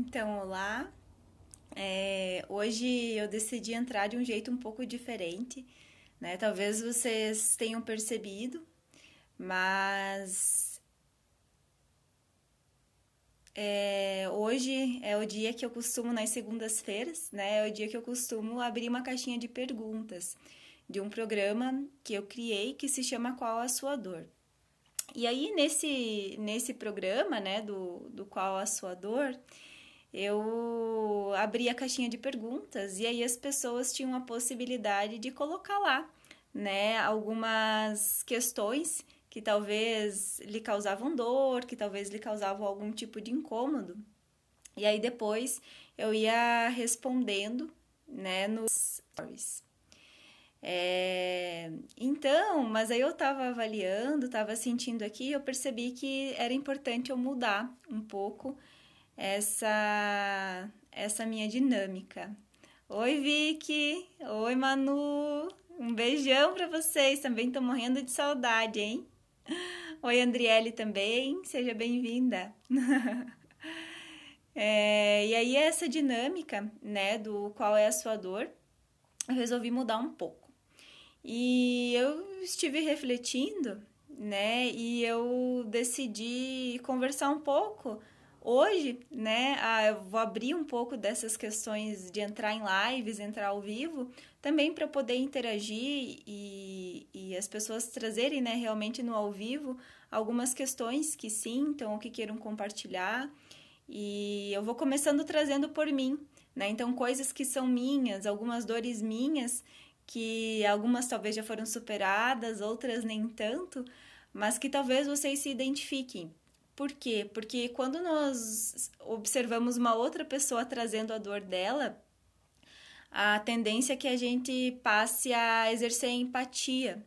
Então, olá. É, hoje eu decidi entrar de um jeito um pouco diferente, né? Talvez vocês tenham percebido, mas é, hoje é o dia que eu costumo, nas segundas-feiras, né? É o dia que eu costumo abrir uma caixinha de perguntas de um programa que eu criei que se chama Qual a Sua Dor? E aí, nesse, nesse programa, né, do, do Qual a Sua Dor, eu abri a caixinha de perguntas e aí as pessoas tinham a possibilidade de colocar lá, né, algumas questões que talvez lhe causavam dor, que talvez lhe causavam algum tipo de incômodo. E aí depois eu ia respondendo, né, nos stories. É, então, mas aí eu estava avaliando, estava sentindo aqui, eu percebi que era importante eu mudar um pouco essa essa minha dinâmica. Oi, Vicky! Oi, Manu! Um beijão para vocês, também tô morrendo de saudade, hein? Oi, Andriele também, seja bem-vinda. é, e aí, essa dinâmica, né, do qual é a sua dor, eu resolvi mudar um pouco. E eu estive refletindo, né, e eu decidi conversar um pouco Hoje, né, eu vou abrir um pouco dessas questões de entrar em lives, entrar ao vivo, também para poder interagir e, e as pessoas trazerem, né, realmente no ao vivo algumas questões que sintam ou que queiram compartilhar. E eu vou começando trazendo por mim, né? Então, coisas que são minhas, algumas dores minhas, que algumas talvez já foram superadas, outras nem tanto, mas que talvez vocês se identifiquem. Por quê? Porque quando nós observamos uma outra pessoa trazendo a dor dela, a tendência é que a gente passe a exercer empatia,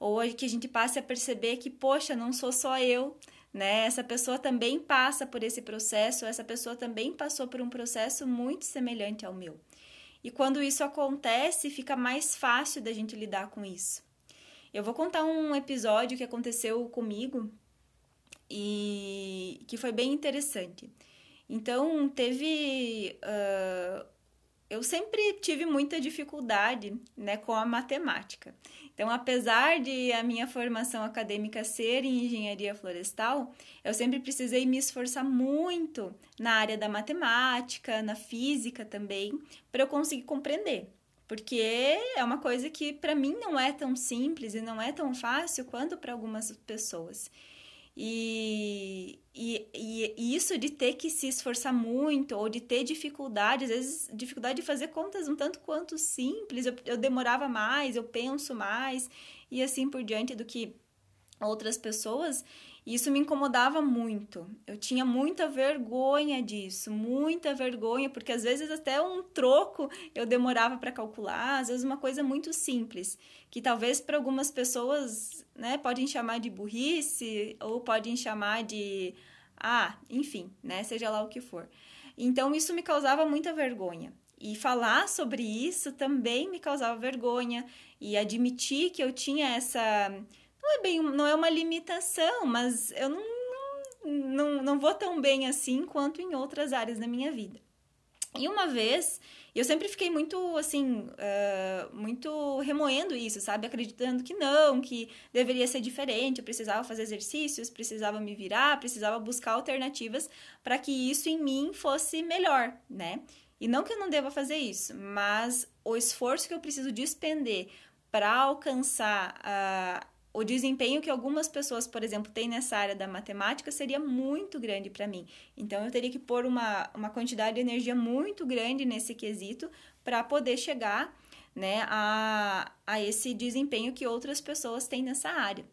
ou que a gente passe a perceber que, poxa, não sou só eu, né? Essa pessoa também passa por esse processo, essa pessoa também passou por um processo muito semelhante ao meu. E quando isso acontece, fica mais fácil da gente lidar com isso. Eu vou contar um episódio que aconteceu comigo e que foi bem interessante. Então, teve. Uh, eu sempre tive muita dificuldade né, com a matemática. Então, apesar de a minha formação acadêmica ser em engenharia florestal, eu sempre precisei me esforçar muito na área da matemática, na física também, para eu conseguir compreender. Porque é uma coisa que para mim não é tão simples e não é tão fácil quanto para algumas pessoas. E, e, e, isso de ter que se esforçar muito ou de ter dificuldade, às vezes dificuldade de fazer contas um tanto quanto simples, eu, eu demorava mais, eu penso mais e assim por diante do que outras pessoas, e isso me incomodava muito. Eu tinha muita vergonha disso, muita vergonha, porque às vezes até um troco eu demorava para calcular, às vezes uma coisa muito simples, que talvez para algumas pessoas, né, podem chamar de burrice ou podem chamar de ah, enfim, né, seja lá o que for. Então isso me causava muita vergonha. E falar sobre isso também me causava vergonha e admitir que eu tinha essa não é bem, não é uma limitação, mas eu não, não, não vou tão bem assim quanto em outras áreas da minha vida. E uma vez, eu sempre fiquei muito, assim, uh, muito remoendo isso, sabe? Acreditando que não, que deveria ser diferente, eu precisava fazer exercícios, precisava me virar, precisava buscar alternativas para que isso em mim fosse melhor, né? E não que eu não deva fazer isso, mas o esforço que eu preciso despender para alcançar o desempenho que algumas pessoas, por exemplo, têm nessa área da matemática seria muito grande para mim. Então, eu teria que pôr uma, uma quantidade de energia muito grande nesse quesito para poder chegar né, a, a esse desempenho que outras pessoas têm nessa área.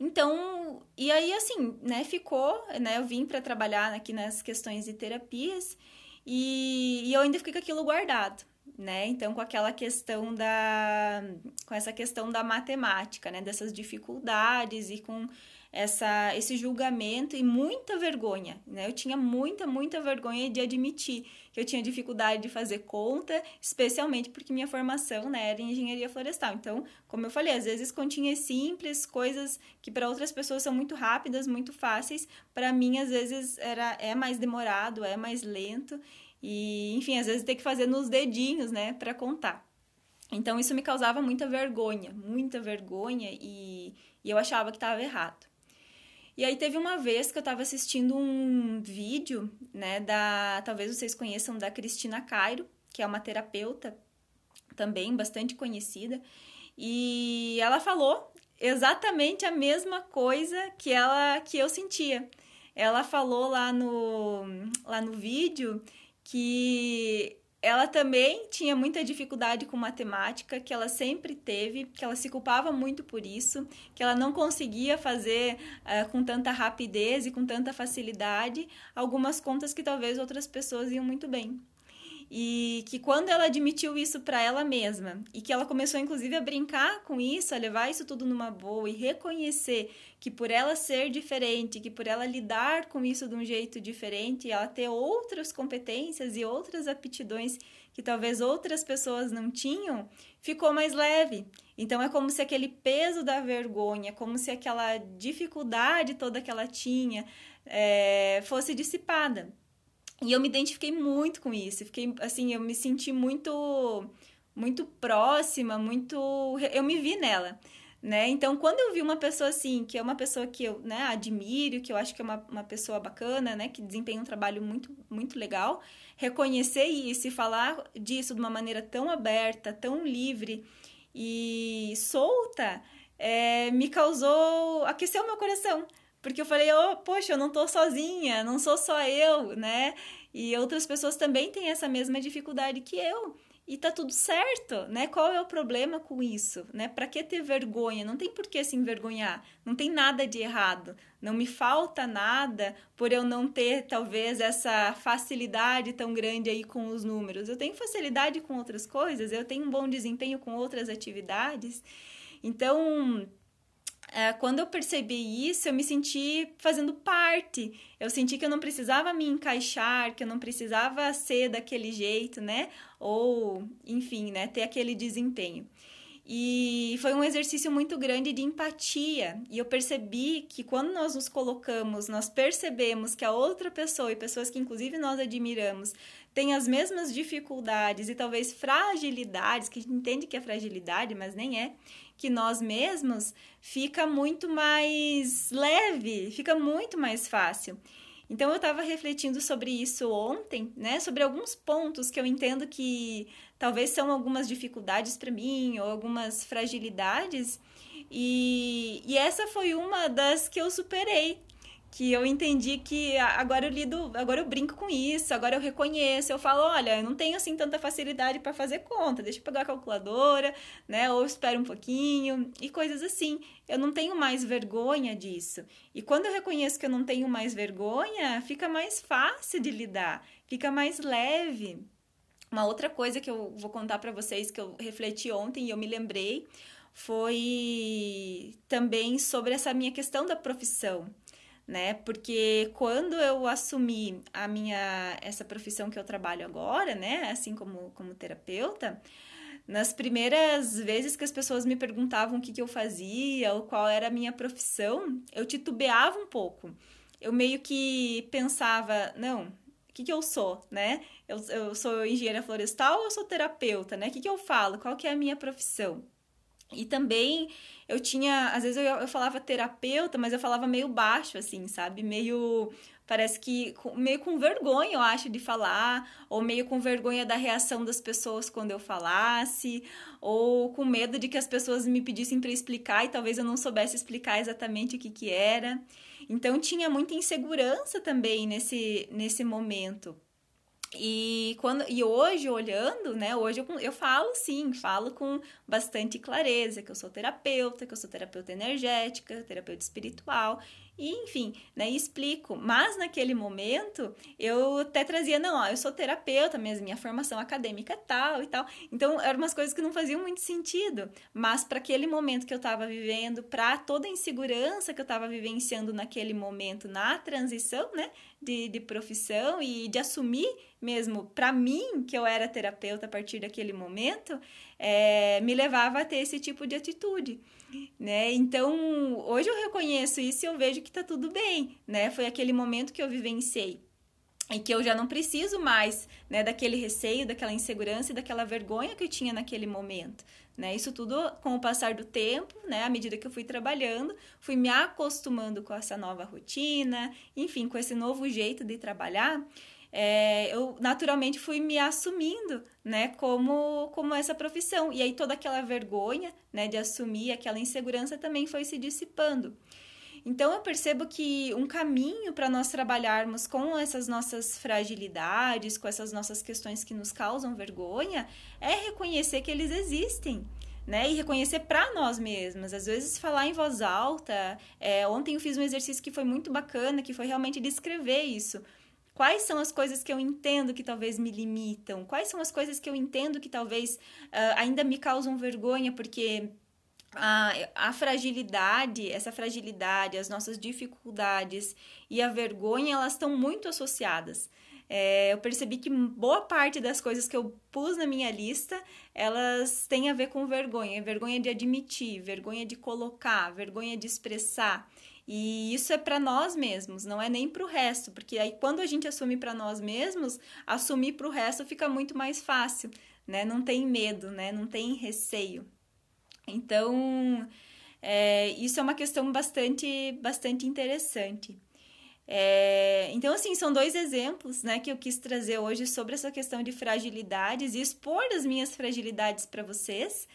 Então, e aí assim, né, ficou, né, eu vim para trabalhar aqui nas questões de terapias e, e eu ainda fiquei com aquilo guardado né? Então, com aquela questão da com essa questão da matemática, né? Dessas dificuldades e com essa, esse julgamento e muita vergonha, né? Eu tinha muita, muita vergonha de admitir que eu tinha dificuldade de fazer conta, especialmente porque minha formação né, era em engenharia florestal. Então, como eu falei, às vezes continhas simples, coisas que para outras pessoas são muito rápidas, muito fáceis, para mim às vezes era é mais demorado, é mais lento e, enfim, às vezes tem que fazer nos dedinhos, né, para contar. Então isso me causava muita vergonha, muita vergonha e, e eu achava que estava errado. E aí teve uma vez que eu estava assistindo um vídeo, né, da, talvez vocês conheçam da Cristina Cairo, que é uma terapeuta também bastante conhecida, e ela falou exatamente a mesma coisa que ela que eu sentia. Ela falou lá no lá no vídeo que ela também tinha muita dificuldade com matemática, que ela sempre teve, que ela se culpava muito por isso, que ela não conseguia fazer uh, com tanta rapidez e com tanta facilidade algumas contas que talvez outras pessoas iam muito bem e que quando ela admitiu isso para ela mesma e que ela começou inclusive a brincar com isso, a levar isso tudo numa boa e reconhecer que por ela ser diferente, que por ela lidar com isso de um jeito diferente, ela ter outras competências e outras aptidões que talvez outras pessoas não tinham, ficou mais leve. Então é como se aquele peso da vergonha, como se aquela dificuldade toda que ela tinha é, fosse dissipada. E eu me identifiquei muito com isso. Fiquei assim, eu me senti muito muito próxima, muito eu me vi nela. Né? Então, quando eu vi uma pessoa assim, que é uma pessoa que eu né, admiro, que eu acho que é uma, uma pessoa bacana, né, que desempenha um trabalho muito, muito legal, reconhecer isso e falar disso de uma maneira tão aberta, tão livre e solta, é, me causou, aqueceu meu coração, porque eu falei, oh, poxa, eu não tô sozinha, não sou só eu, né? E outras pessoas também têm essa mesma dificuldade que eu. E tá tudo certo, né? Qual é o problema com isso, né? Para que ter vergonha? Não tem por que se envergonhar. Não tem nada de errado. Não me falta nada por eu não ter talvez essa facilidade tão grande aí com os números. Eu tenho facilidade com outras coisas, eu tenho um bom desempenho com outras atividades. Então, quando eu percebi isso, eu me senti fazendo parte. Eu senti que eu não precisava me encaixar, que eu não precisava ser daquele jeito, né? Ou, enfim, né? Ter aquele desempenho. E foi um exercício muito grande de empatia. E eu percebi que quando nós nos colocamos, nós percebemos que a outra pessoa e pessoas que inclusive nós admiramos têm as mesmas dificuldades e talvez fragilidades, que a gente entende que é fragilidade, mas nem é que nós mesmos, fica muito mais leve, fica muito mais fácil. Então eu estava refletindo sobre isso ontem, né? Sobre alguns pontos que eu entendo que talvez são algumas dificuldades para mim ou algumas fragilidades. E, e essa foi uma das que eu superei, que eu entendi que agora eu lido, agora eu brinco com isso, agora eu reconheço, eu falo, olha, eu não tenho assim tanta facilidade para fazer conta, deixa eu pegar a calculadora, né, ou espero um pouquinho e coisas assim. Eu não tenho mais vergonha disso. E quando eu reconheço que eu não tenho mais vergonha, fica mais fácil de lidar, fica mais leve. Uma outra coisa que eu vou contar para vocês que eu refleti ontem e eu me lembrei foi também sobre essa minha questão da profissão né? Porque quando eu assumi a minha essa profissão que eu trabalho agora, né, assim como como terapeuta, nas primeiras vezes que as pessoas me perguntavam o que, que eu fazia ou qual era a minha profissão, eu titubeava um pouco. Eu meio que pensava, não, o que, que eu sou, né? Eu, eu sou engenheira florestal ou eu sou terapeuta, né? O que, que eu falo? Qual que é a minha profissão? E também eu tinha, às vezes eu, eu falava terapeuta, mas eu falava meio baixo, assim, sabe? Meio, parece que, meio com vergonha, eu acho, de falar, ou meio com vergonha da reação das pessoas quando eu falasse, ou com medo de que as pessoas me pedissem para explicar e talvez eu não soubesse explicar exatamente o que que era. Então tinha muita insegurança também nesse, nesse momento. E, quando, e hoje, olhando, né? Hoje eu, eu falo sim, falo com bastante clareza que eu sou terapeuta, que eu sou terapeuta energética, terapeuta espiritual, e enfim, né, explico. Mas naquele momento eu até trazia, não, ó, eu sou terapeuta, mesmo minha formação acadêmica é tal e tal. Então eram umas coisas que não faziam muito sentido. Mas para aquele momento que eu estava vivendo, para toda a insegurança que eu estava vivenciando naquele momento, na transição, né, de, de profissão e de assumir mesmo para mim que eu era terapeuta a partir daquele momento, é, me levava a ter esse tipo de atitude né? Então, hoje eu reconheço isso e eu vejo que tá tudo bem, né? Foi aquele momento que eu vivenciei e que eu já não preciso mais, né, daquele receio, daquela insegurança e daquela vergonha que eu tinha naquele momento, né? Isso tudo com o passar do tempo, né, à medida que eu fui trabalhando, fui me acostumando com essa nova rotina, enfim, com esse novo jeito de trabalhar é, eu naturalmente fui me assumindo, né, como, como essa profissão. E aí toda aquela vergonha, né, de assumir aquela insegurança também foi se dissipando. Então eu percebo que um caminho para nós trabalharmos com essas nossas fragilidades, com essas nossas questões que nos causam vergonha, é reconhecer que eles existem. Né, e reconhecer para nós mesmas. Às vezes, falar em voz alta. É, ontem eu fiz um exercício que foi muito bacana, que foi realmente descrever isso. Quais são as coisas que eu entendo que talvez me limitam? Quais são as coisas que eu entendo que talvez uh, ainda me causam vergonha porque a, a fragilidade, essa fragilidade, as nossas dificuldades e a vergonha, elas estão muito associadas. É, eu percebi que boa parte das coisas que eu pus na minha lista, elas têm a ver com vergonha. Vergonha de admitir, vergonha de colocar, vergonha de expressar. E isso é para nós mesmos, não é nem para o resto, porque aí quando a gente assume para nós mesmos, assumir para o resto fica muito mais fácil, né? Não tem medo, né? Não tem receio. Então, é, isso é uma questão bastante, bastante interessante. É, então, assim, são dois exemplos né, que eu quis trazer hoje sobre essa questão de fragilidades e expor as minhas fragilidades para vocês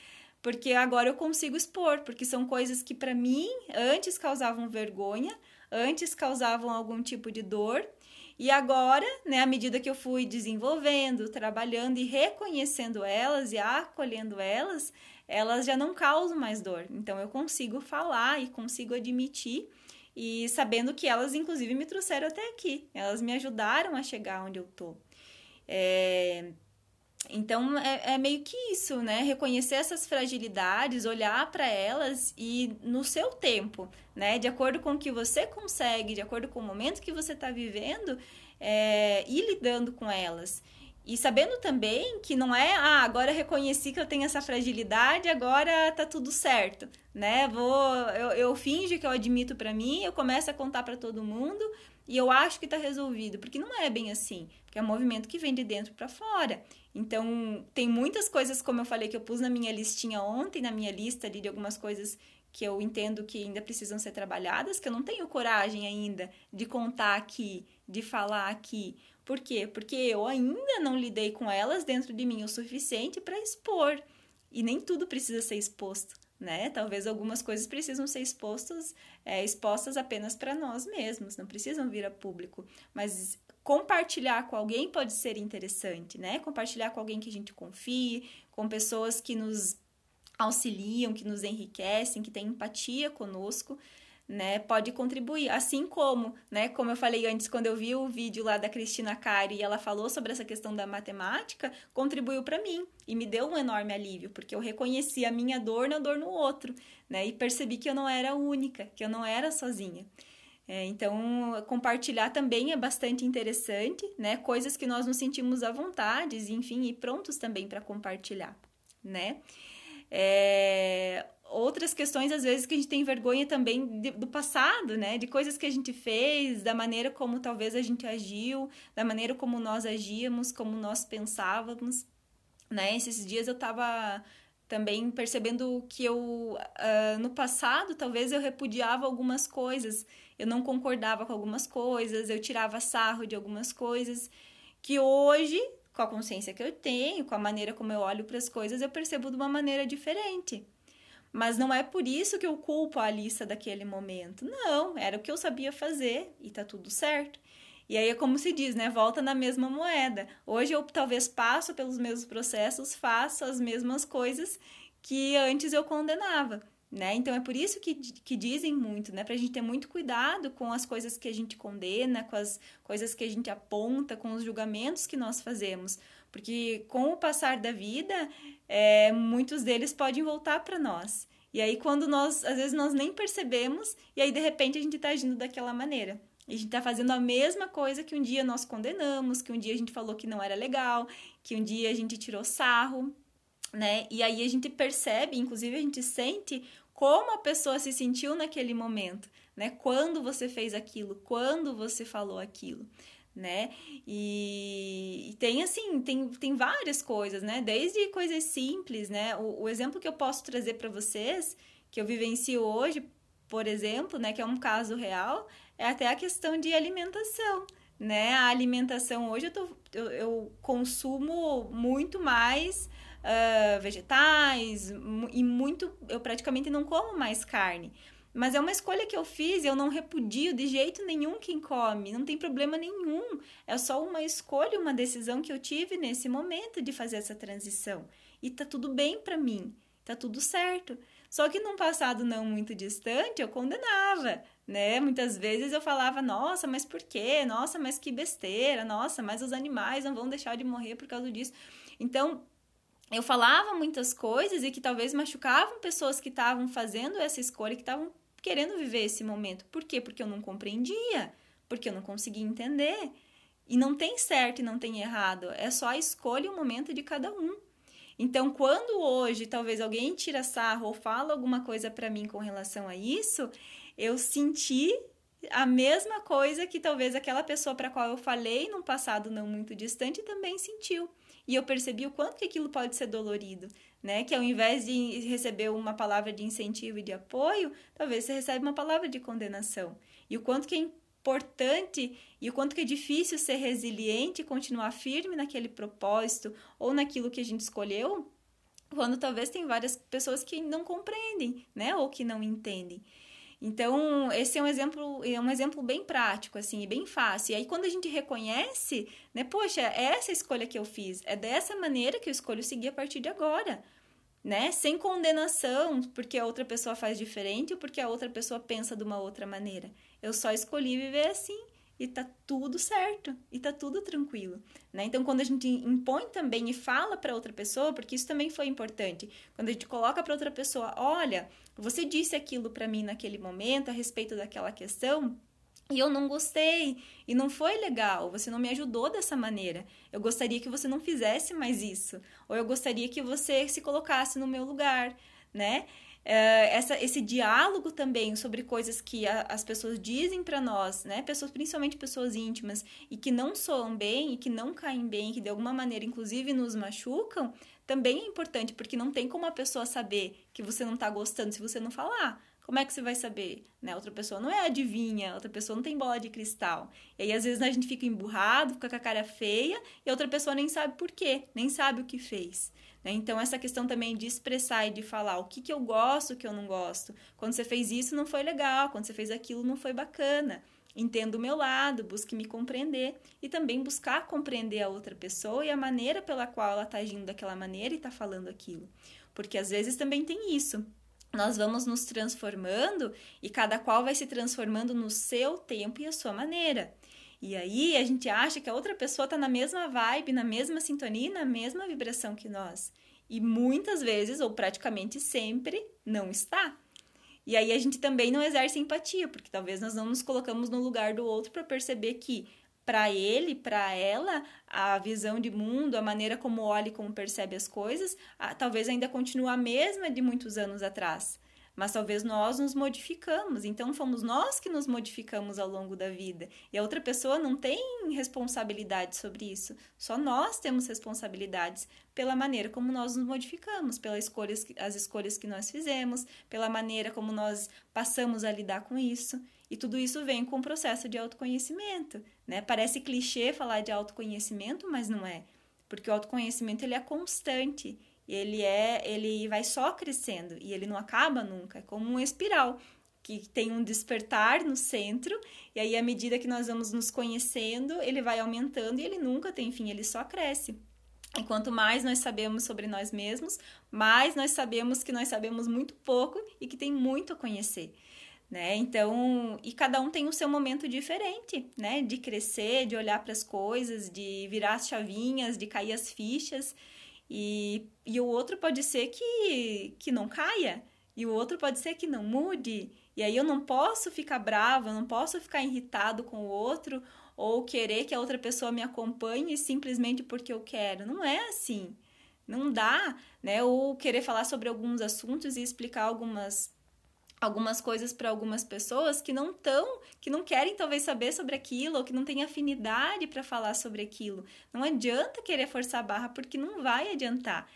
porque agora eu consigo expor, porque são coisas que para mim antes causavam vergonha, antes causavam algum tipo de dor, e agora, né, à medida que eu fui desenvolvendo, trabalhando e reconhecendo elas e acolhendo elas, elas já não causam mais dor. Então eu consigo falar e consigo admitir e sabendo que elas inclusive me trouxeram até aqui. Elas me ajudaram a chegar onde eu tô. É, então é, é, meio que isso, né? Reconhecer essas fragilidades, olhar para elas e no seu tempo, né? De acordo com o que você consegue, de acordo com o momento que você está vivendo, é, ir lidando com elas. E sabendo também que não é, ah, agora reconheci que eu tenho essa fragilidade, agora tá tudo certo, né? Vou, eu, eu finge que eu admito para mim, eu começo a contar para todo mundo e eu acho que tá resolvido, porque não é bem assim, porque é um movimento que vem de dentro para fora. Então, tem muitas coisas, como eu falei, que eu pus na minha listinha ontem, na minha lista ali de algumas coisas que eu entendo que ainda precisam ser trabalhadas, que eu não tenho coragem ainda de contar aqui, de falar aqui. Por quê? Porque eu ainda não lidei com elas dentro de mim o suficiente para expor. E nem tudo precisa ser exposto, né? Talvez algumas coisas precisam ser expostas, é, expostas apenas para nós mesmos, não precisam vir a público. Mas compartilhar com alguém pode ser interessante, né? Compartilhar com alguém que a gente confie, com pessoas que nos auxiliam, que nos enriquecem, que têm empatia conosco, né? Pode contribuir. Assim como, né? Como eu falei antes, quando eu vi o vídeo lá da Cristina Cari e ela falou sobre essa questão da matemática, contribuiu para mim e me deu um enorme alívio, porque eu reconheci a minha dor na dor no outro, né? E percebi que eu não era única, que eu não era sozinha. É, então, compartilhar também é bastante interessante, né? Coisas que nós nos sentimos à vontade, enfim, e prontos também para compartilhar, né? É, outras questões, às vezes, que a gente tem vergonha também de, do passado, né? De coisas que a gente fez, da maneira como talvez a gente agiu, da maneira como nós agíamos, como nós pensávamos, né? Esses dias eu estava também percebendo que eu, uh, no passado, talvez eu repudiava algumas coisas eu não concordava com algumas coisas, eu tirava sarro de algumas coisas, que hoje, com a consciência que eu tenho, com a maneira como eu olho para as coisas, eu percebo de uma maneira diferente. Mas não é por isso que eu culpo a Alissa daquele momento. Não, era o que eu sabia fazer e tá tudo certo. E aí é como se diz, né? Volta na mesma moeda. Hoje eu talvez passo pelos mesmos processos, faço as mesmas coisas que antes eu condenava. Né? Então é por isso que, que dizem muito, né? Para a gente ter muito cuidado com as coisas que a gente condena, com as coisas que a gente aponta, com os julgamentos que nós fazemos, porque com o passar da vida, é, muitos deles podem voltar para nós. E aí quando nós, às vezes nós nem percebemos, e aí de repente a gente está agindo daquela maneira. E a gente está fazendo a mesma coisa que um dia nós condenamos, que um dia a gente falou que não era legal, que um dia a gente tirou sarro, né? E aí a gente percebe, inclusive a gente sente como a pessoa se sentiu naquele momento, né? Quando você fez aquilo, quando você falou aquilo, né? E, e tem assim, tem, tem várias coisas, né? Desde coisas simples, né? O, o exemplo que eu posso trazer para vocês, que eu vivencio hoje, por exemplo, né? Que é um caso real, é até a questão de alimentação né? A alimentação hoje eu, tô, eu, eu consumo muito mais uh, vegetais e muito. Eu praticamente não como mais carne. Mas é uma escolha que eu fiz e eu não repudio de jeito nenhum quem come, não tem problema nenhum. É só uma escolha, uma decisão que eu tive nesse momento de fazer essa transição. E tá tudo bem para mim, tá tudo certo. Só que num passado não muito distante eu condenava, né? Muitas vezes eu falava: "Nossa, mas por quê? Nossa, mas que besteira. Nossa, mas os animais não vão deixar de morrer por causa disso". Então, eu falava muitas coisas e que talvez machucavam pessoas que estavam fazendo essa escolha, que estavam querendo viver esse momento. Por quê? Porque eu não compreendia, porque eu não conseguia entender. E não tem certo e não tem errado, é só a escolha e o momento de cada um. Então, quando hoje talvez alguém tira sarro ou fala alguma coisa para mim com relação a isso, eu senti a mesma coisa que talvez aquela pessoa para qual eu falei num passado não muito distante também sentiu e eu percebi o quanto que aquilo pode ser dolorido, né? Que ao invés de receber uma palavra de incentivo e de apoio, talvez você recebe uma palavra de condenação. E o quanto que é importante e o quanto que é difícil ser resiliente e continuar firme naquele propósito ou naquilo que a gente escolheu, quando talvez tem várias pessoas que não compreendem, né? Ou que não entendem. Então, esse é um exemplo, é um exemplo bem prático, assim, e bem fácil. E aí, quando a gente reconhece, né, poxa, é essa escolha que eu fiz, é dessa maneira que eu escolho seguir a partir de agora, né? Sem condenação, porque a outra pessoa faz diferente ou porque a outra pessoa pensa de uma outra maneira. Eu só escolhi viver assim e tá tudo certo e tá tudo tranquilo, né? Então quando a gente impõe também e fala para outra pessoa, porque isso também foi importante, quando a gente coloca para outra pessoa, olha, você disse aquilo para mim naquele momento a respeito daquela questão, e eu não gostei, e não foi legal, você não me ajudou dessa maneira. Eu gostaria que você não fizesse mais isso, ou eu gostaria que você se colocasse no meu lugar, né? É, essa, esse diálogo também sobre coisas que a, as pessoas dizem para nós, né? Pessoas, principalmente pessoas íntimas, e que não soam bem, e que não caem bem, que de alguma maneira, inclusive, nos machucam, também é importante, porque não tem como a pessoa saber que você não tá gostando se você não falar. Como é que você vai saber? Né? Outra pessoa não é adivinha, outra pessoa não tem bola de cristal. E aí, às vezes, a gente fica emburrado, fica com a cara feia, e outra pessoa nem sabe por quê, nem sabe o que fez. Né? Então, essa questão também de expressar e de falar o que, que eu gosto, o que eu não gosto. Quando você fez isso, não foi legal. Quando você fez aquilo, não foi bacana. Entenda o meu lado, busque me compreender e também buscar compreender a outra pessoa e a maneira pela qual ela está agindo daquela maneira e está falando aquilo. Porque às vezes também tem isso. Nós vamos nos transformando e cada qual vai se transformando no seu tempo e a sua maneira. E aí a gente acha que a outra pessoa está na mesma vibe, na mesma sintonia, na mesma vibração que nós. E muitas vezes, ou praticamente sempre, não está. E aí a gente também não exerce empatia, porque talvez nós não nos colocamos no lugar do outro para perceber que para ele, para ela, a visão de mundo, a maneira como olha e como percebe as coisas, talvez ainda continue a mesma de muitos anos atrás mas talvez nós nos modificamos. Então fomos nós que nos modificamos ao longo da vida. E a outra pessoa não tem responsabilidade sobre isso. Só nós temos responsabilidades pela maneira como nós nos modificamos, pelas escolhas, as escolhas que nós fizemos, pela maneira como nós passamos a lidar com isso. E tudo isso vem com o processo de autoconhecimento, né? Parece clichê falar de autoconhecimento, mas não é. Porque o autoconhecimento ele é constante ele é, ele vai só crescendo e ele não acaba nunca, é como uma espiral. que tem um despertar no centro, e aí à medida que nós vamos nos conhecendo, ele vai aumentando e ele nunca tem fim, ele só cresce. E quanto mais nós sabemos sobre nós mesmos, mais nós sabemos que nós sabemos muito pouco e que tem muito a conhecer. Né? Então, e cada um tem o seu momento diferente, né? De crescer, de olhar para as coisas, de virar as chavinhas, de cair as fichas. E, e o outro pode ser que, que não caia, e o outro pode ser que não mude. E aí eu não posso ficar brava, eu não posso ficar irritado com o outro, ou querer que a outra pessoa me acompanhe simplesmente porque eu quero. Não é assim. Não dá, né? Ou querer falar sobre alguns assuntos e explicar algumas algumas coisas para algumas pessoas que não estão, que não querem talvez saber sobre aquilo ou que não têm afinidade para falar sobre aquilo. Não adianta querer forçar a barra porque não vai adiantar.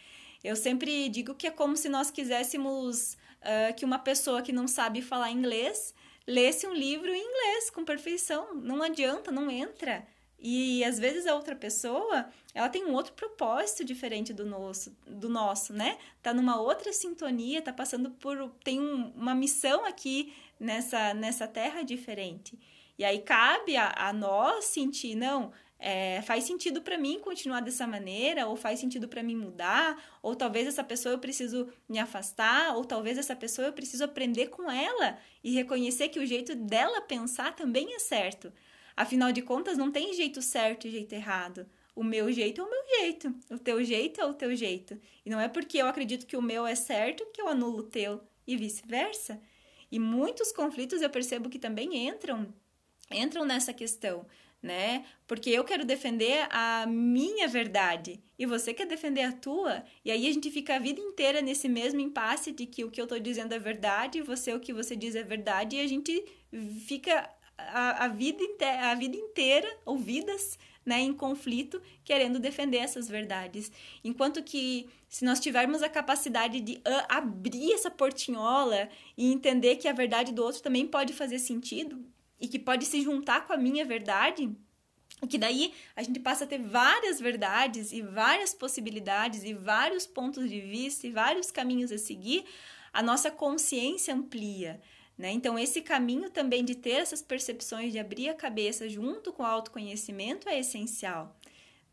Eu sempre digo que é como se nós quiséssemos uh, que uma pessoa que não sabe falar inglês lesse um livro em inglês com perfeição. Não adianta, não entra. E às vezes a outra pessoa, ela tem um outro propósito diferente do nosso, do nosso, né? Tá numa outra sintonia, tá passando por tem um, uma missão aqui nessa nessa terra diferente. E aí cabe a, a nós sentir, não, é, faz sentido para mim continuar dessa maneira, ou faz sentido para mim mudar, ou talvez essa pessoa eu preciso me afastar, ou talvez essa pessoa eu preciso aprender com ela e reconhecer que o jeito dela pensar também é certo. Afinal de contas, não tem jeito certo e jeito errado. O meu jeito é o meu jeito, o teu jeito é o teu jeito. E não é porque eu acredito que o meu é certo que eu anulo o teu, e vice-versa. E muitos conflitos eu percebo que também entram entram nessa questão né? Porque eu quero defender a minha verdade e você quer defender a tua, e aí a gente fica a vida inteira nesse mesmo impasse de que o que eu tô dizendo é verdade, você o que você diz é verdade, e a gente fica a, a vida, inteira, a vida inteira, ou vidas, né, em conflito, querendo defender essas verdades. Enquanto que se nós tivermos a capacidade de uh, abrir essa portinhola e entender que a verdade do outro também pode fazer sentido, e que pode se juntar com a minha verdade, que daí a gente passa a ter várias verdades e várias possibilidades e vários pontos de vista e vários caminhos a seguir, a nossa consciência amplia. Né? Então, esse caminho também de ter essas percepções, de abrir a cabeça junto com o autoconhecimento é essencial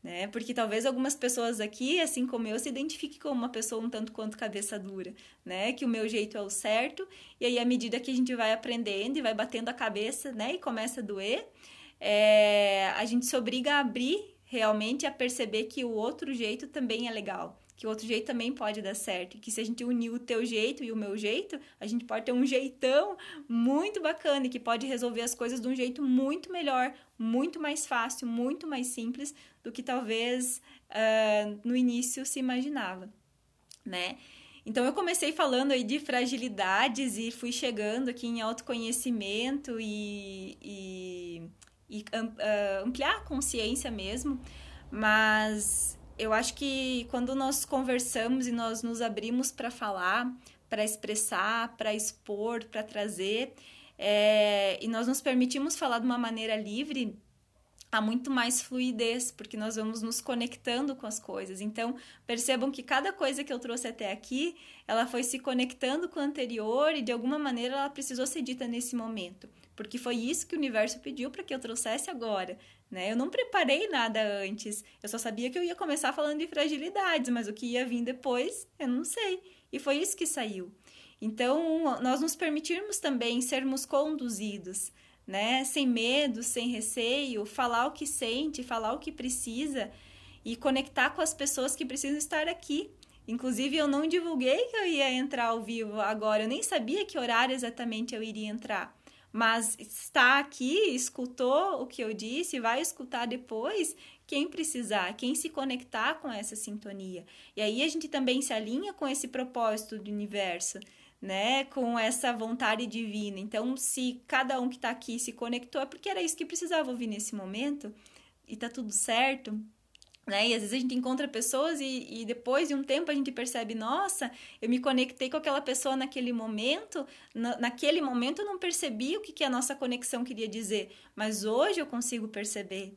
né? Porque talvez algumas pessoas aqui, assim como eu, se identifiquem como uma pessoa um tanto quanto cabeça dura, né? Que o meu jeito é o certo, e aí à medida que a gente vai aprendendo e vai batendo a cabeça, né? E começa a doer, é... a gente se obriga a abrir realmente a perceber que o outro jeito também é legal, que o outro jeito também pode dar certo, que se a gente unir o teu jeito e o meu jeito, a gente pode ter um jeitão muito bacana e que pode resolver as coisas de um jeito muito melhor, muito mais fácil, muito mais simples do que talvez uh, no início se imaginava, né? Então eu comecei falando aí de fragilidades e fui chegando aqui em autoconhecimento e, e, e uh, ampliar a consciência mesmo, mas eu acho que quando nós conversamos e nós nos abrimos para falar, para expressar, para expor, para trazer, é, e nós nos permitimos falar de uma maneira livre, há muito mais fluidez, porque nós vamos nos conectando com as coisas. Então, percebam que cada coisa que eu trouxe até aqui, ela foi se conectando com a anterior e de alguma maneira ela precisou ser dita nesse momento, porque foi isso que o universo pediu para que eu trouxesse agora. Né? Eu não preparei nada antes, eu só sabia que eu ia começar falando de fragilidades, mas o que ia vir depois, eu não sei. E foi isso que saiu. Então, nós nos permitirmos também sermos conduzidos, né? Sem medo, sem receio, falar o que sente, falar o que precisa e conectar com as pessoas que precisam estar aqui. Inclusive, eu não divulguei que eu ia entrar ao vivo agora, eu nem sabia que horário exatamente eu iria entrar mas está aqui, escutou o que eu disse, vai escutar depois, quem precisar, quem se conectar com essa sintonia. E aí a gente também se alinha com esse propósito do universo, né? Com essa vontade divina. Então, se cada um que está aqui se conectou, é porque era isso que precisava ouvir nesse momento, e tá tudo certo, né? E às vezes a gente encontra pessoas e, e, depois de um tempo a gente percebe, nossa, eu me conectei com aquela pessoa naquele momento, na, naquele momento eu não percebi o que, que a nossa conexão queria dizer, mas hoje eu consigo perceber.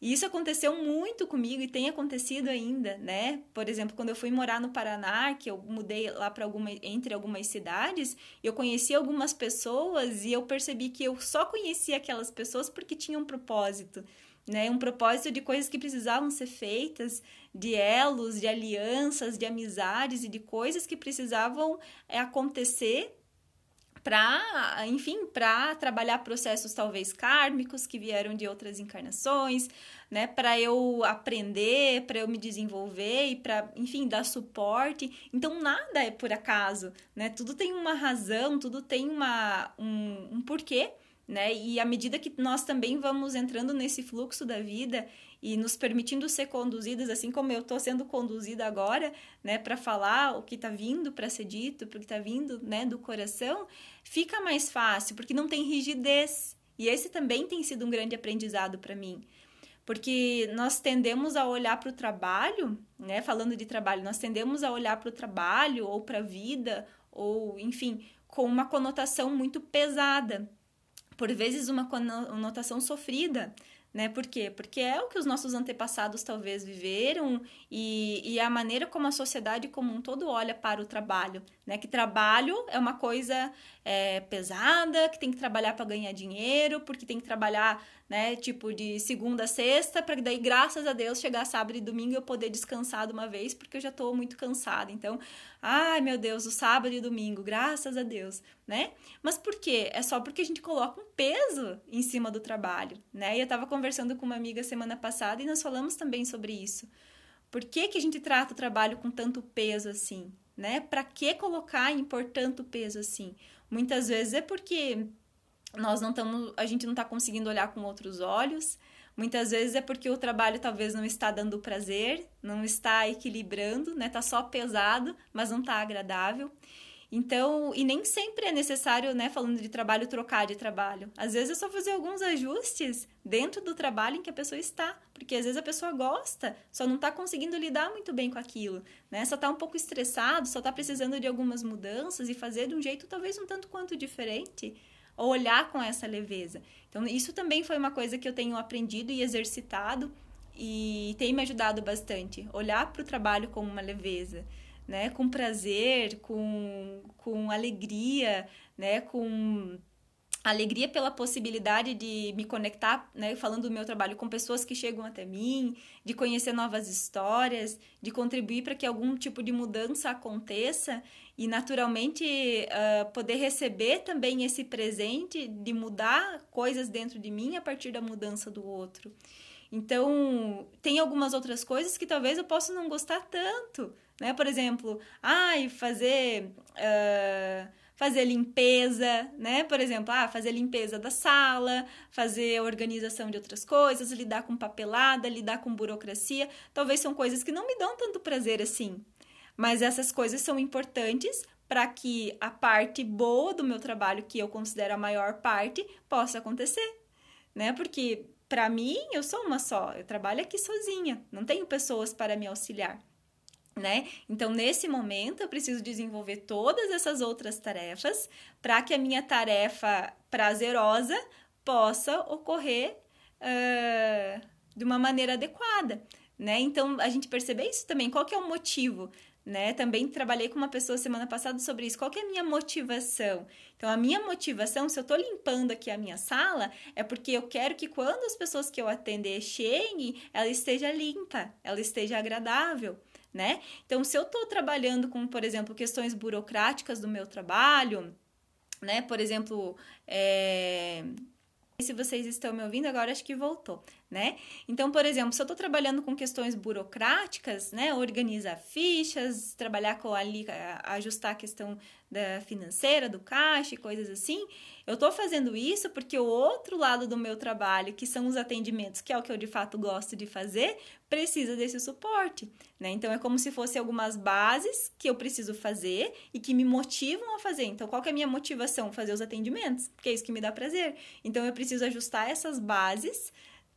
E isso aconteceu muito comigo e tem acontecido ainda, né? Por exemplo, quando eu fui morar no Paraná, que eu mudei lá para alguma entre algumas cidades, eu conheci algumas pessoas e eu percebi que eu só conhecia aquelas pessoas porque tinham um propósito, né? Um propósito de coisas que precisavam ser feitas, de elos, de alianças, de amizades e de coisas que precisavam é, acontecer para, enfim, para trabalhar processos talvez kármicos que vieram de outras encarnações, né, para eu aprender, para eu me desenvolver e para, enfim, dar suporte. Então nada é por acaso, né? Tudo tem uma razão, tudo tem uma um, um porquê né? E à medida que nós também vamos entrando nesse fluxo da vida e nos permitindo ser conduzidas, assim como eu estou sendo conduzida agora, né, para falar o que está vindo para ser dito, porque está vindo, né, do coração, fica mais fácil, porque não tem rigidez. E esse também tem sido um grande aprendizado para mim. Porque nós tendemos a olhar para o trabalho, né, falando de trabalho, nós tendemos a olhar para o trabalho ou para a vida, ou enfim, com uma conotação muito pesada por vezes uma conotação sofrida, né? Por quê? Porque é o que os nossos antepassados talvez viveram e, e a maneira como a sociedade como um todo olha para o trabalho, né? Que trabalho é uma coisa é, pesada, que tem que trabalhar para ganhar dinheiro, porque tem que trabalhar, né? Tipo de segunda a sexta, para daí graças a Deus chegar sábado e domingo eu poder descansar de uma vez, porque eu já estou muito cansada. Então, ai meu Deus, o sábado e domingo, graças a Deus, né? Mas por quê? É só porque a gente coloca um peso em cima do trabalho, né? E eu estava conversando com uma amiga semana passada e nós falamos também sobre isso. Por que, que a gente trata o trabalho com tanto peso assim? Né? Para que colocar em por tanto peso assim? Muitas vezes é porque nós não estamos, a gente não está conseguindo olhar com outros olhos. Muitas vezes é porque o trabalho talvez não está dando prazer, não está equilibrando, né? Tá só pesado, mas não está agradável. Então, e nem sempre é necessário, né, falando de trabalho, trocar de trabalho. Às vezes é só fazer alguns ajustes dentro do trabalho em que a pessoa está, porque às vezes a pessoa gosta, só não está conseguindo lidar muito bem com aquilo, né? Só está um pouco estressado, só está precisando de algumas mudanças e fazer de um jeito talvez um tanto quanto diferente, ou olhar com essa leveza. Então, isso também foi uma coisa que eu tenho aprendido e exercitado e tem me ajudado bastante, olhar para o trabalho com uma leveza né, com prazer, com, com alegria, né, com alegria pela possibilidade de me conectar, né, falando do meu trabalho com pessoas que chegam até mim, de conhecer novas histórias, de contribuir para que algum tipo de mudança aconteça e naturalmente uh, poder receber também esse presente de mudar coisas dentro de mim a partir da mudança do outro. Então, tem algumas outras coisas que talvez eu possa não gostar tanto, né? Por exemplo, ai, fazer uh, fazer limpeza, né? Por exemplo, ah, fazer limpeza da sala, fazer organização de outras coisas, lidar com papelada, lidar com burocracia, talvez são coisas que não me dão tanto prazer assim. Mas essas coisas são importantes para que a parte boa do meu trabalho, que eu considero a maior parte, possa acontecer, né? Porque para mim, eu sou uma só, eu trabalho aqui sozinha, não tenho pessoas para me auxiliar né? Então, nesse momento, eu preciso desenvolver todas essas outras tarefas para que a minha tarefa prazerosa possa ocorrer uh, de uma maneira adequada, né? Então, a gente percebe isso também. Qual que é o motivo? Né? Também trabalhei com uma pessoa semana passada sobre isso. Qual é a minha motivação? Então, a minha motivação, se eu estou limpando aqui a minha sala, é porque eu quero que quando as pessoas que eu atender cheguem, ela esteja limpa, ela esteja agradável né? Então, se eu estou trabalhando com, por exemplo, questões burocráticas do meu trabalho, né? Por exemplo, é... se vocês estão me ouvindo agora, acho que voltou, né? Então, por exemplo, se eu estou trabalhando com questões burocráticas, né? Organizar fichas, trabalhar com ali, ajustar a questão da financeira, do caixa e coisas assim, eu estou fazendo isso porque o outro lado do meu trabalho, que são os atendimentos, que é o que eu de fato gosto de fazer, precisa desse suporte, né? Então é como se fosse algumas bases que eu preciso fazer e que me motivam a fazer. Então qual é a minha motivação? Fazer os atendimentos, porque é isso que me dá prazer. Então eu preciso ajustar essas bases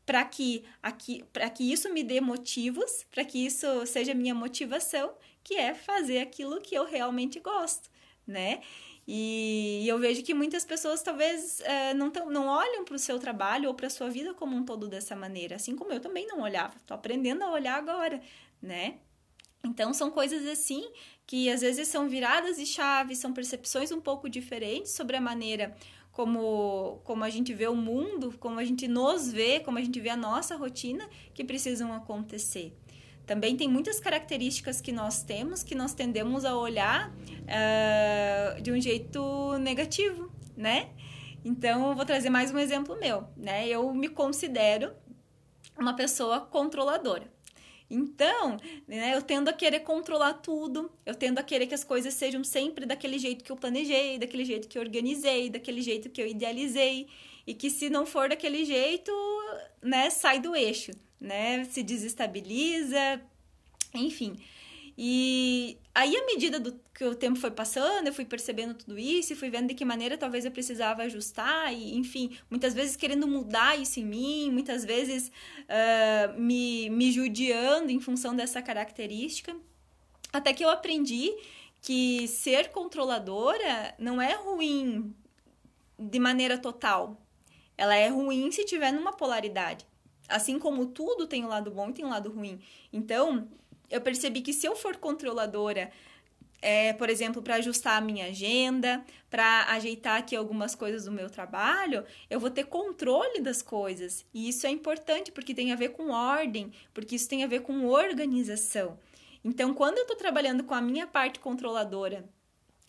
para que aqui que isso me dê motivos, para que isso seja minha motivação, que é fazer aquilo que eu realmente gosto, né? E eu vejo que muitas pessoas talvez é, não, tão, não olham para o seu trabalho ou para a sua vida como um todo dessa maneira, assim como eu também não olhava. Estou aprendendo a olhar agora, né? Então, são coisas assim que às vezes são viradas de chave, são percepções um pouco diferentes sobre a maneira como, como a gente vê o mundo, como a gente nos vê, como a gente vê a nossa rotina, que precisam acontecer. Também tem muitas características que nós temos que nós tendemos a olhar uh, de um jeito negativo, né? Então, eu vou trazer mais um exemplo meu, né? Eu me considero uma pessoa controladora. Então, né, eu tendo a querer controlar tudo, eu tendo a querer que as coisas sejam sempre daquele jeito que eu planejei, daquele jeito que eu organizei, daquele jeito que eu idealizei, e que se não for daquele jeito, né, sai do eixo, né, se desestabiliza, enfim. E aí, à medida do que o tempo foi passando, eu fui percebendo tudo isso e fui vendo de que maneira talvez eu precisava ajustar, e enfim, muitas vezes querendo mudar isso em mim, muitas vezes uh, me, me judiando em função dessa característica. Até que eu aprendi que ser controladora não é ruim de maneira total. Ela é ruim se tiver numa polaridade. Assim como tudo tem um lado bom e tem um lado ruim. Então, eu percebi que se eu for controladora, é, por exemplo, para ajustar a minha agenda, para ajeitar aqui algumas coisas do meu trabalho, eu vou ter controle das coisas. E isso é importante porque tem a ver com ordem, porque isso tem a ver com organização. Então, quando eu estou trabalhando com a minha parte controladora,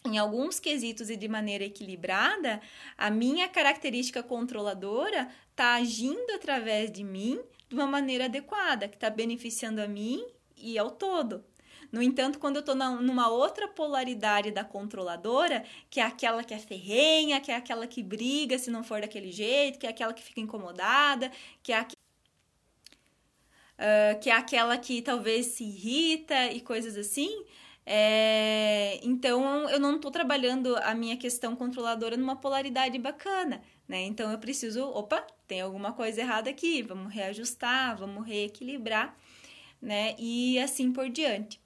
em alguns quesitos e de maneira equilibrada, a minha característica controladora está agindo através de mim de uma maneira adequada, que está beneficiando a mim e ao todo. No entanto, quando eu estou numa outra polaridade da controladora, que é aquela que é ferrenha, que é aquela que briga se não for daquele jeito, que é aquela que fica incomodada, que é, a, uh, que é aquela que talvez se irrita e coisas assim, é, então eu não estou trabalhando a minha questão controladora numa polaridade bacana, né? Então eu preciso, opa, tem alguma coisa errada aqui, vamos reajustar, vamos reequilibrar né? E assim por diante.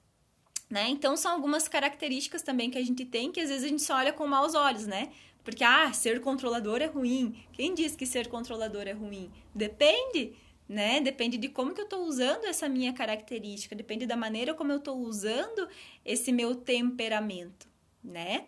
Né? Então são algumas características também que a gente tem que às vezes a gente só olha com maus olhos, né? Porque ah, ser controlador é ruim. Quem diz que ser controlador é ruim? Depende, né? Depende de como que eu estou usando essa minha característica, depende da maneira como eu estou usando esse meu temperamento, né?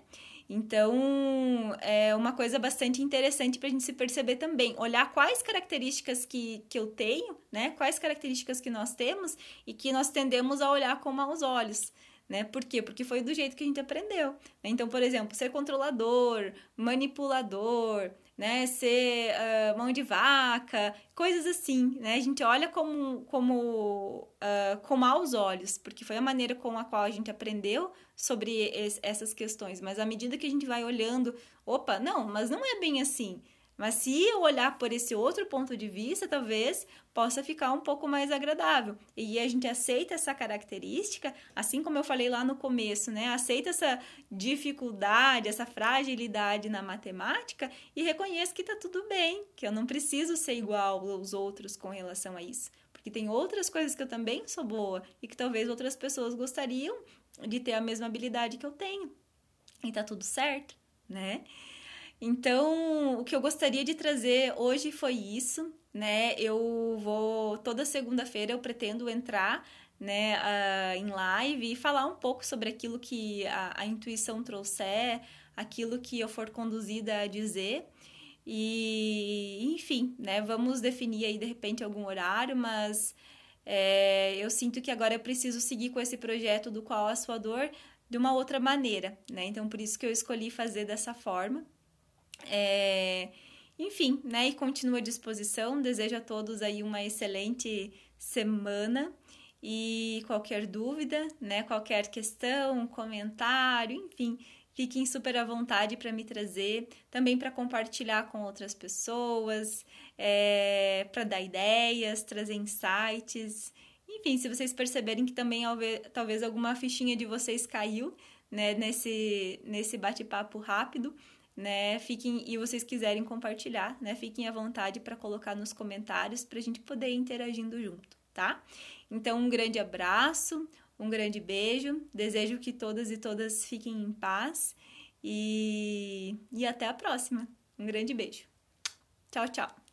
Então, é uma coisa bastante interessante para a gente se perceber também, olhar quais características que, que eu tenho, né? Quais características que nós temos e que nós tendemos a olhar com maus olhos né? Por quê? Porque foi do jeito que a gente aprendeu. Então, por exemplo, ser controlador, manipulador, né? Ser uh, mão de vaca, coisas assim, né? A gente olha como, como uh, com maus olhos, porque foi a maneira com a qual a gente aprendeu sobre es, essas questões. Mas à medida que a gente vai olhando, opa, não, mas não é bem assim. Mas se eu olhar por esse outro ponto de vista, talvez possa ficar um pouco mais agradável. E a gente aceita essa característica, assim como eu falei lá no começo, né? Aceita essa dificuldade, essa fragilidade na matemática e reconheço que tá tudo bem, que eu não preciso ser igual aos outros com relação a isso. Porque tem outras coisas que eu também sou boa e que talvez outras pessoas gostariam de ter a mesma habilidade que eu tenho. E tá tudo certo, né? Então, o que eu gostaria de trazer hoje foi isso, né? Eu vou toda segunda-feira eu pretendo entrar, né, uh, em live e falar um pouco sobre aquilo que a, a intuição trouxer, aquilo que eu for conduzida a dizer. E, enfim, né, vamos definir aí de repente algum horário, mas é, eu sinto que agora eu preciso seguir com esse projeto do qual a sua dor de uma outra maneira, né? Então, por isso que eu escolhi fazer dessa forma. É, enfim, né? E continuo à disposição. Desejo a todos aí uma excelente semana. E qualquer dúvida, né? Qualquer questão, comentário, enfim, fiquem super à vontade para me trazer, também para compartilhar com outras pessoas, é, para dar ideias, trazer insights. Enfim, se vocês perceberem que também talvez alguma fichinha de vocês caiu né, nesse, nesse bate-papo rápido, né? Fiquem e vocês quiserem compartilhar, né? Fiquem à vontade para colocar nos comentários para a gente poder ir interagindo junto, tá? Então, um grande abraço, um grande beijo. Desejo que todas e todas fiquem em paz E, e até a próxima. Um grande beijo. Tchau, tchau.